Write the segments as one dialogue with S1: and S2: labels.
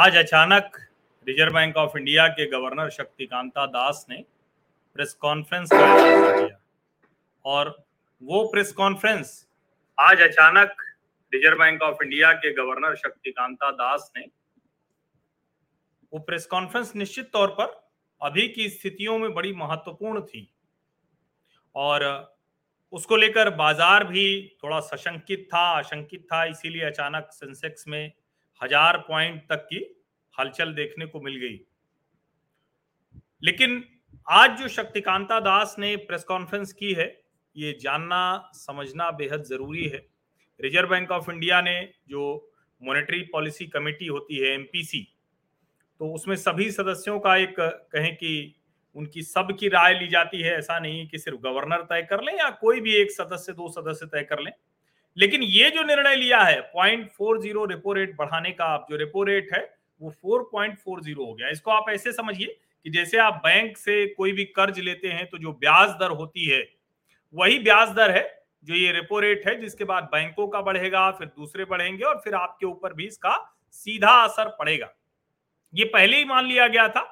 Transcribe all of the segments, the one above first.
S1: आज अचानक Reserve Bank of India के गवर्नर शक्तिकांता दास ने प्रेस कॉन्फ्रेंस का किया। और वो प्रेस कॉन्फ्रेंस आज अचानक रिज़र्व बैंक ऑफ़ इंडिया के गवर्नर शक्तिकांता दास ने, वो प्रेस कॉन्फ्रेंस निश्चित तौर पर अभी की स्थितियों में बड़ी महत्वपूर्ण थी। और उसको लेकर बाज़ार भी थोड़ा सशंकित था, आशंकित था, इसीलिए अचानक सेंसेक्स में हज़ार पॉइंट तक की हलचल देखने को मिल गई। लेकिन आज जो शक्तिकांता दास ने प्रेस कॉन्फ्रेंस की है, ये जानना, समझना बेहद ज़रूरी है। रिज़र्व बैंक ऑफ़ इंडिया ने जो मॉनेटरी पॉलिसी कमेटी होती है एमपीसी तो उसमें सभी सदस्यों का एक कहें कि उनकी सब की राय ली जाती है। ऐसा नहीं कि सिर्फ़ गवर्नर तय कर लें या कोई भी एक सदस्य, दो सदस्य तय कर लें। लेकिन ये जो निर्णय लिया है point four zero repo rate बढ़ाने का आप जो रेपो रेट है, वो फोर पॉइंट फोर ज़ीरो हो गया। इसको आप ऐसे समझिए कि जैसे आप बैंक से कोई भी कर्ज लेते हैं तो जो ब्याज दर होती है, वही ब्याज दर है, जो ये रेपो रेट है, जिसके बाद बैंकों का बढ़ेगा, फिर दूसरे बढ़ेंगे और फिर आपके ऊपर भी इसका सीधा असर पड़ेगा। ये पहले ही मान लिया गया था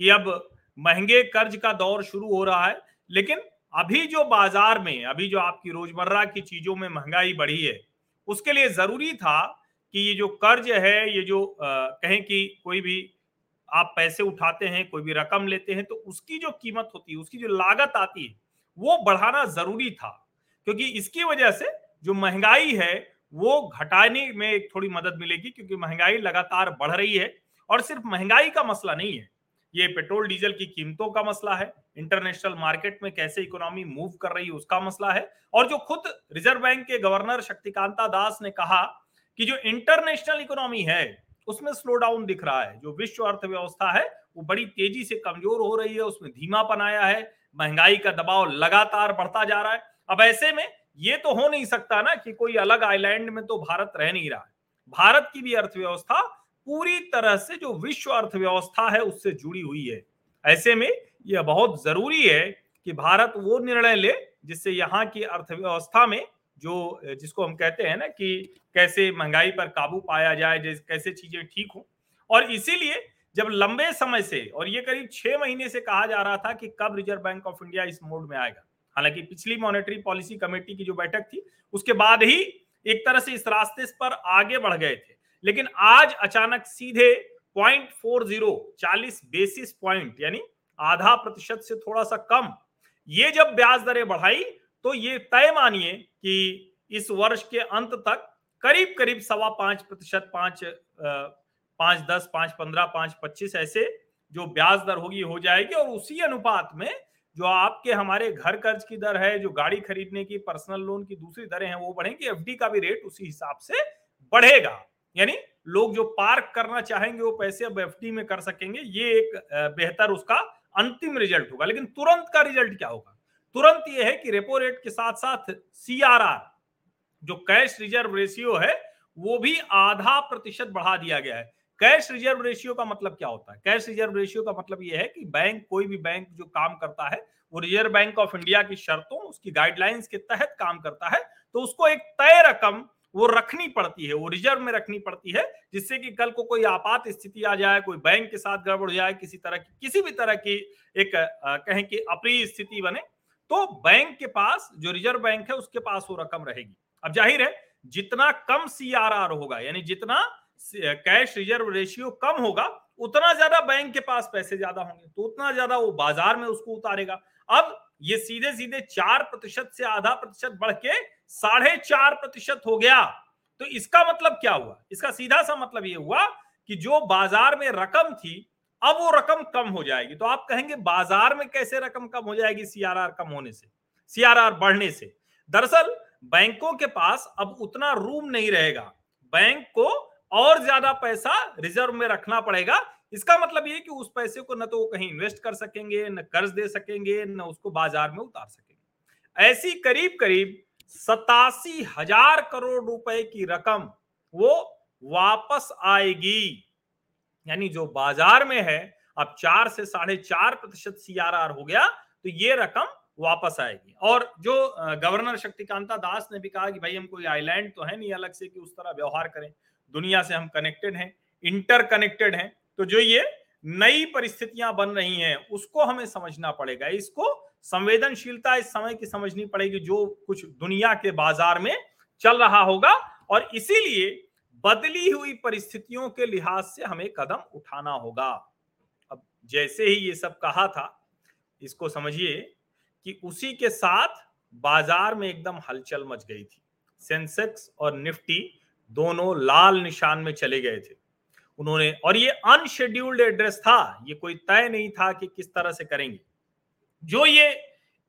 S1: कि अब महँगे कर्ज का दौर शुरू हो रहा है, लेकिन अभी जो बाज़ार में अभी जो आपकी रोज़मर्रा की चीज़ों में महँगाई बढ़ी है उसके लिए ज़रूरी था कि ये जो कर्ज है ये जो आ, कहें कि कोई भी आप पैसे उठाते हैं कोई भी रकम लेते हैं तो उसकी जो कीमत होती है उसकी जो लागत आती है वो बढ़ाना ज़रूरी था। क्योंकि इसकी वजह से जो महँगाई है वो घटाने में थोड़ी मदद मिलेगी क्योंकि महँगाई लगातार बढ़ रही है और सिर्फ़ महँगाई का मसला नहीं है। ये पेट्रोल डीजल की कीमतों का मसला है, इंटरनेशनल मार्केट में कैसे इकोनॉमी मूव कर रही है उसका मसला है, और जो खुद रिज़र्व बैंक के गवर्नर शक्तिकांता दास ने कहा कि जो इंटरनेशनल इकोनॉमी है, उसमें स्लो डाउन दिख रहा है, जो विश्व अर्थव्यवस्था है, वो बड़ी तेज़ी से कमज़ोर हो रही है, उसमें धीमापन आया है, महँगाई का दबाव लगातार बढ़ता जा रहा है। अब ऐसे में ये तो हो नहीं सकता ना कि कोई अलग आइलैंड में तो भारत रह नहीं रहा है। भारत की भी अर्थव्यवस्था पूरी तरह से जो विश्व अर्थव्यवस्था है उससे जुड़ी हुई है। ऐसे में यह बहुत ज़रूरी है कि भारत वो निर्णय ले जिससे यहाँ की अर्थव्यवस्था में जो, जिसको हम कहते हैं ना कि कैसे महँगाई पर काबू पाया जाए, जैसे, कैसे चीज़ें ठीक हो। और इसीलिए जब लंबे समय से, और ये करीब छह महीने से कहा जा रहा था कि कब रिज़र्व बैंक ऑफ़ इंडिया इस मोड में आएगा। हालाँकि पिछली मॉनेटरी पॉलिसी कमेटी की जो बैठक थी, उसके बाद ही एक तरह से इस रास्ते पर आगे बढ़ गए थे। लेकिन आज अचानक सीधे पॉइंट फोर ज़ीरो चालीस बेसिस पॉइंट यानी आधा प्रतिशत से थोड़ा सा कम। ये जब ब्याज दरें बढ़ाई तो ये तय मानिए कि इस वर्ष के अंत तक करीब करीब सवा पाँच प्रतिशत, पाँच पाँच दस, पाँच पंद्रह, पाँच पच्चीस ऐसे जो ब्याज दर होगी, हो जाएगी। और उसी अनुपात में जो आपके हमारे घर कर्ज की दर है, जो गाड़ी खरीदने की, पर्सनल लोन की दूसरी दरें हैं, वो बढ़ेंगी। एफडी का भी रेट उसी हिसाब से बढ़ेगा। यानी लोग जो पार्क करना चाहेंगे, वो पैसे अब एफ़ में कर सकेंगे, ये एक बेहतर उसका अंतिम रिज़ल्ट होगा। लेकिन तुरंत का रिज़ल्ट क्या होगा? तुरंत ये है कि रेपो रेट के साथ साथ सीआरआर जो कैश रिज़र्व रेशियो है, वो भी आधा प्रतिशत बढ़ा दिया गया है। कैश रिज़र्व रेशियो का मतलब क्या होता है? कैश रिज़र्व रेशियो का मतलब यह है कि बैंक, कोई भी बैंक जो काम करता है, वो रिज़र्व बैंक ऑफ़ इंडिया की शर्तों, उसकी गाइडलाइंस के तहत काम करता है तो उसको एक तय रकम वो रखनी पड़ती है, वो रिज़र्व में रखनी पड़ती है, जिससे कि कल को कोई आपात स्थिति आ जाए, कोई बैंक के साथ गड़बड़ हो जाए, किसी तरह की, किसी भी तरह की एक कहें कि अप्रिय स्थिति बने तो बैंक के पास, जो रिज़र्व बैंक है, उसके पास वो रकम रहेगी। अब ज़ाहिर है, जितना कम सीआरआर होगा, यानी जितना कैश रिज़र्व रेशियो कम होगा, उतना ज़्यादा बैंक के पास पैसे ज़्यादा होंगे तो उतना ज़्यादा वो बाज़ार में उसको उतारेगा। अब ये सीधे सीधे चार प्रतिशत से आधा प्रतिशत बढ़ के साढ़े चार प्रतिशत हो गया। तो इसका मतलब क्या हुआ? इसका सीधा सा मतलब ये हुआ कि जो बाज़ार में रकम थी, अब वो रकम कम हो जाएगी। तो आप कहेंगे, बाज़ार में कैसे रकम कम हो जाएगी? सीआरआर कम होने से सीआरआर बढ़ने से। दरअसल, बैंकों के पास अब उतना रूम नहीं रहेगा। बैंक को और ज़्यादा पैसा रिज़र्व में रखना पड़ेगा इसका मतलब ये कि उस पैसे को न तो वो कहीं इन्वेस्ट कर सकेंगे, न कर्ज दे सकेंगे, न उसको बाज़ार में उतार सकेंगे। ऐसी करीब करीब सतासी हज़ार करोड़ रुपए की रकम वो वापस आएगी। यानी जो बाज़ार में है, अब चार से साढ़े चार प्रतिशत सीआरआर हो गया तो ये रकम वापस आएगी। और जो गवर्नर शक्तिकांता दास ने भी कहा कि भाई हम कोई आइलैंड तो है नहीं अलग से कि उस तरह व्यवहार करें। दुनिया से हम कनेक्टेड हैं इंटरकनेक्टेड हैं तो जो ये नई परिस्थितियाँ बन रही हैं, उसको हमें समझना पड़ेगा। इसको संवेदनशीलता इस समय की समझनी पड़ेगी, जो कुछ दुनिया के बाज़ार में चल रहा होगा और इसीलिए बदली हुई परिस्थितियों के लिहाज से हमें कदम उठाना होगा। अब जैसे ही ये सब कहा था, इसको समझिए कि उसी के साथ बाज़ार में एकदम हलचल मच गई थी। सेंसेक्स और निफ्टी दोनों लाल निशान में चले गए थे। उन्होंने, और ये अनशेड्यूल्ड एड्रेस था, ये कोई तय नहीं था कि किस तरह से करेंगे। जो ये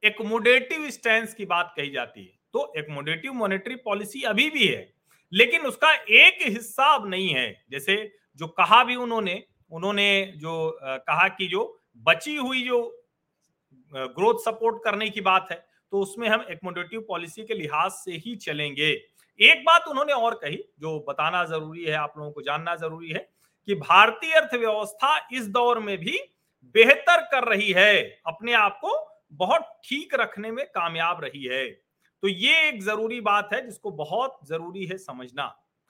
S1: एकोमोडेटिव स्टैंड की बात कही जाती है तो एकोमोडेटिव मॉनेटरी पॉलिसी अभी भी है, लेकिन उसका एक हिस्सा अब नहीं है। जैसे जो कहा भी उन्होंने उन्होंने जो कहा कि जो बची हुई जो ग्रोथ सपोर्ट करने की बात है तो उसमें हम एकोमोडेटिव पॉलिसी के लिहाज से ही चलेंगे। एक बात उन्होंने और कही, जो बताना ज़रूरी है, आप लोगों को जानना ज़रूरी है कि भारतीय अर्थव्यवस्था इस दौर में भी बेहतर कर रही है, अपने आप को बहुत ठीक रखने में कामयाब रही है। तो ये एक ज़रूरी बात है जिसको बहुत ज़रूरी है समझना।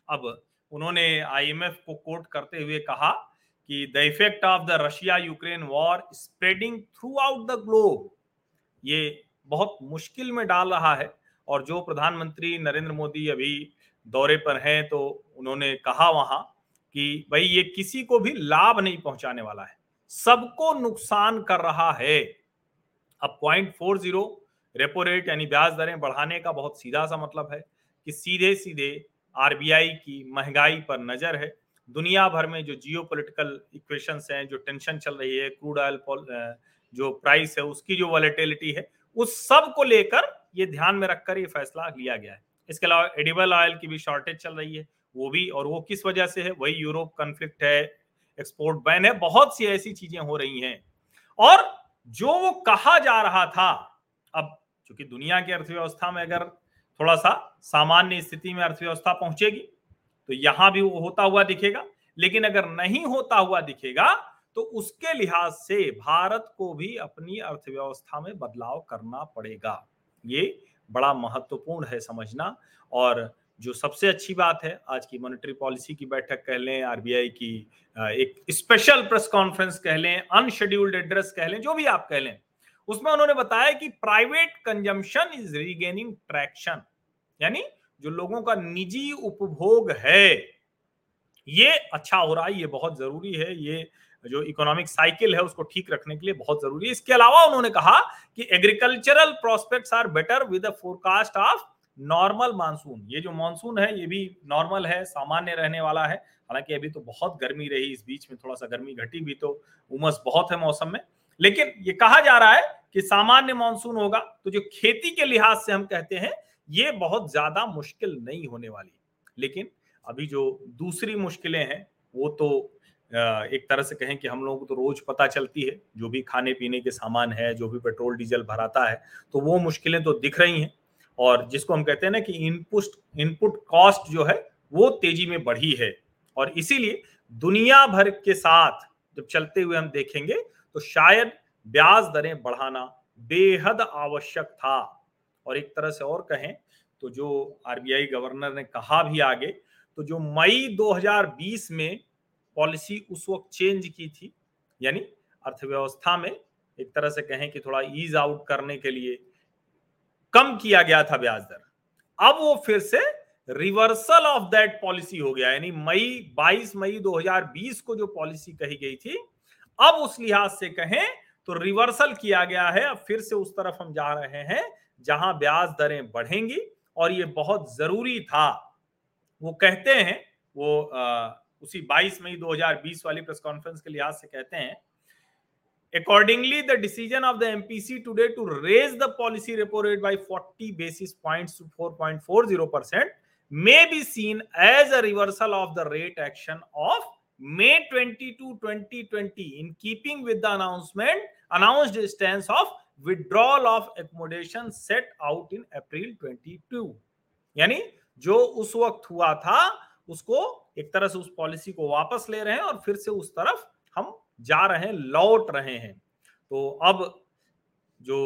S1: अब उन्होंने आईएमएफ को कोट करते हुए कहा कि the effect of the Russia Ukraine war spreading throughout the globe ये बहुत मुश्किल में डाल रहा है और जो प्रधानमंत्री नरेंद्र मोदी अभी दौरे पर हैं तो उन्होंने कहा वहाँ कि भाई ये किसी को भी लाभ नहीं पहुँचाने वाला है। सबको नुकसान कर रहा है। अब point four zero repo rate यानी ब्याज दरें बढ़ाने का बहुत सीधा सा मतलब है कि सीधे सीधे आरबीआई की महँगाई पर नज़र है। दुनिया भर में जो जियो पोलिटिकल इक्वेशंस हैं, जो टेंशन चल रही है क्रूड ऑयल जो प्राइस है, उसकी जो वॉलेटिलिटी है, उस सबको लेकर ये ध्यान में रखकर ये फैसला लिया गया है। इसके अलावा एडिबल ऑयल की भी शॉर्टेज चल रही है। वो भी, और वो किस वजह से है? वही यूरोप कन्फ्लिक्ट है एक्सपोर्ट बैन है, बहुत सी ऐसी चीज़ें हो रही हैं। और जो वो कहा जा रहा था, अब क्योंकि दुनिया की अर्थव्यवस्था में अगर थोड़ा सा सामान्य स्थिति में अर्थव्यवस्था पहुंचेगी तो यहाँ भी वो होता हुआ दिखेगा। लेकिन अगर नहीं होता हुआ दिखेगा तो उसके लिहाज से भारत को भी अपनी अर्थव्यवस्था में बदलाव करना पड़ेगा। ये बड़ा महत्वपूर्ण है समझना, और जो सबसे अच्छी बात है, आज की मॉनेटरी पॉलिसी की बैठक कह लें आरबीआई की एक स्पेशल प्रेस कॉन्फ्रेंस कह लें अनशेड्यूल्ड एड्रेस कह लें, जो भी आप कह लें, उसमें उन्होंने बताया कि private consumption is regaining traction यानी जो लोगों का निजी उपभोग है, ये अच्छा हो रहा है, ये बहुत ज़रूरी है, ये जो इकोनॉमिक साइकिल है, उसको ठीक रखने के लिए बहुत ज़रूरी है। इसके अलावा उन्होंने कहा कि agricultural prospects are better with forecast of normal monsoon, ये जो मानसून है, ये भी नॉर्मल है, सामान्य रहने वाला है। हालाँकि अभी तो बहुत गर्मी रही इस बीच में, थोड़ा सा गर्मी घटी भी तो उमस बहुत है मौसम में। लेकिन ये कहा जा रहा है कि सामान्य मानसून होगा तो जो खेती के लिहाज से हम कहते हैं, ये बहुत ज़्यादा मुश्किल नहीं होने वाली। लेकिन अभी जो दूसरी मुश्किलें हैं, वो तो एक तरह से कहें कि हम लोगों को तो रोज पता चलती है, जो भी खाने पीने के सामान है, जो भी पेट्रोल, डीजल भराता है तो वो मुश्किलें तो दिख रही हैं। और जिसको हम कहते हैं ना कि इनपुट इनपुट कॉस्ट जो है, वो तेज़ी में बढ़ी है। और इसीलिए दुनिया भर के साथ जब चलते हुए हम देखेंगे तो शायद ब्याज दरें बढ़ाना बेहद आवश्यक था। और एक तरह से और कहें तो जो आरबीआई गवर्नर ने कहा भी आगे तो जो मई 2020 में पॉलिसी उस वक्त चेंज की थी, यानी अर्थव्यवस्था में एक तरह से कहें कि थोड़ा ईज आउट करने के लिए कम किया गया था ब्याज दर। अब वो फिर से रिवर्सल ऑफ़ दैट पॉलिसी हो गया यानी मई 22 मई 2020 को जो पॉलिसी कही गई थी अब उस लिहाज से कहें तो रिवर्सल किया गया है। अब फिर से उस तरफ़ हम जा रहे हैं जहाँ ब्याज दरें बढ़ेंगी और ये बहुत ज़रूरी था। वो कहते हैं वो आ, उसी 22 मई 2020 वाली प्रेस कॉन्फ्रेंस के लिहाज से कहते हैं Accordingly, the decision of the MPC today to raise the policy repo rate by 40 basis points to 4.40% may be seen as a reversal of the rate action of May 22, 2020 in keeping with the announcement announced stance of withdrawal of accommodation set out in April 22. यानी जो उस वक्त हुआ था उसको एक तरह से उस पॉलिसी को वापस ले रहे हैं और फिर से उस तरफ़ हम जा रहे हैं, लौट रहे हैं। तो अब जो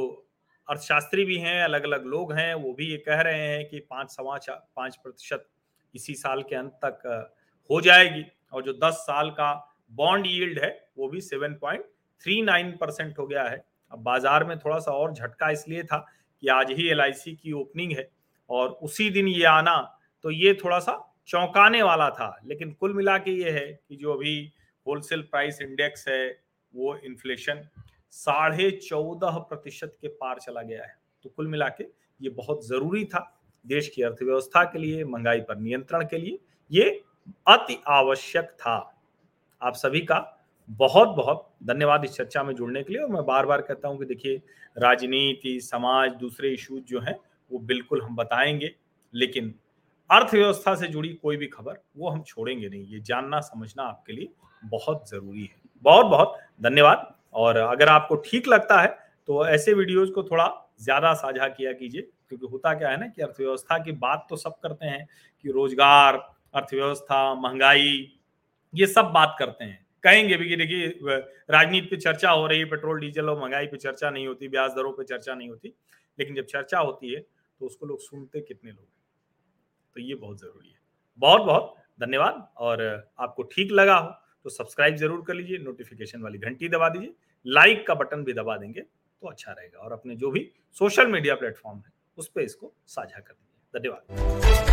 S1: अर्थशास्त्री भी हैं अलग अलग लोग हैं, वो भी ये कह रहे हैं कि पाँच सवा पाँच प्रतिशत इसी साल के अंत तक हो जाएगी और जो 10 साल का बॉन्ड यील्ड है, वो भी 7.39 परसेंट हो गया है। अब बाज़ार में थोड़ा सा और झटका इसलिए था कि आज ही LIC की ओपनिंग है और उसी दिन ये आना तो ये थोड़ा सा चौंकाने वाला था। लेकिन कुल मिला के ये है कि जो अभी होलसेल प्राइस इंडेक्स है, वो इन्फ्लेशन साढ़े चौदह प्रतिशत के पार चला गया है। तो कुल मिला के ये बहुत ज़रूरी था देश की अर्थव्यवस्था के लिए, महँगाई पर नियंत्रण के लिए, ये अति आवश्यक था। आप सभी का बहुत बहुत धन्यवाद इस चर्चा में जुड़ने के लिए और मैं बार बार कहता हूँ कि देखिए, राजनीति, समाज, दूसरे इश्यूज़ जो हैं, वो बिल्कुल हम बताएँगे, लेकिन अर्थव्यवस्था से जुड़ी कोई भी खबर वो हम छोड़ेंगे नहीं। ये जानना, समझना आपके लिए बहुत ज़रूरी है। बहुत बहुत धन्यवाद। और अगर आपको ठीक लगता है तो ऐसे वीडियोज़ को थोड़ा ज़्यादा साझा किया कीजिए, क्योंकि होता क्या है ना कि अर्थव्यवस्था की बात तो सब करते हैं कि रोज़गार, अर्थव्यवस्था, महँगाई, ये सब बात करते हैं। कहेंगे भी कि देखिए राजनीति पे चर्चा हो रही है, पेट्रोल, डीजल और महँगाई पे चर्चा नहीं होती, ब्याज दरों पे चर्चा नहीं होती, लेकिन जब चर्चा होती है तो उसको लोग सुनते कितने लोग तो ये बहुत ज़रूरी है। बहुत बहुत धन्यवाद। और आपको ठीक लगा हो तो सब्सक्राइब ज़रूर कर लीजिए नोटिफिकेशन वाली घंटी दबा दीजिए लाइक का बटन भी दबा देंगे तो अच्छा रहेगा। और अपने जो भी सोशल मीडिया प्लेटफॉर्म है, उस पर इसको साझा कर दीजिए। धन्यवाद।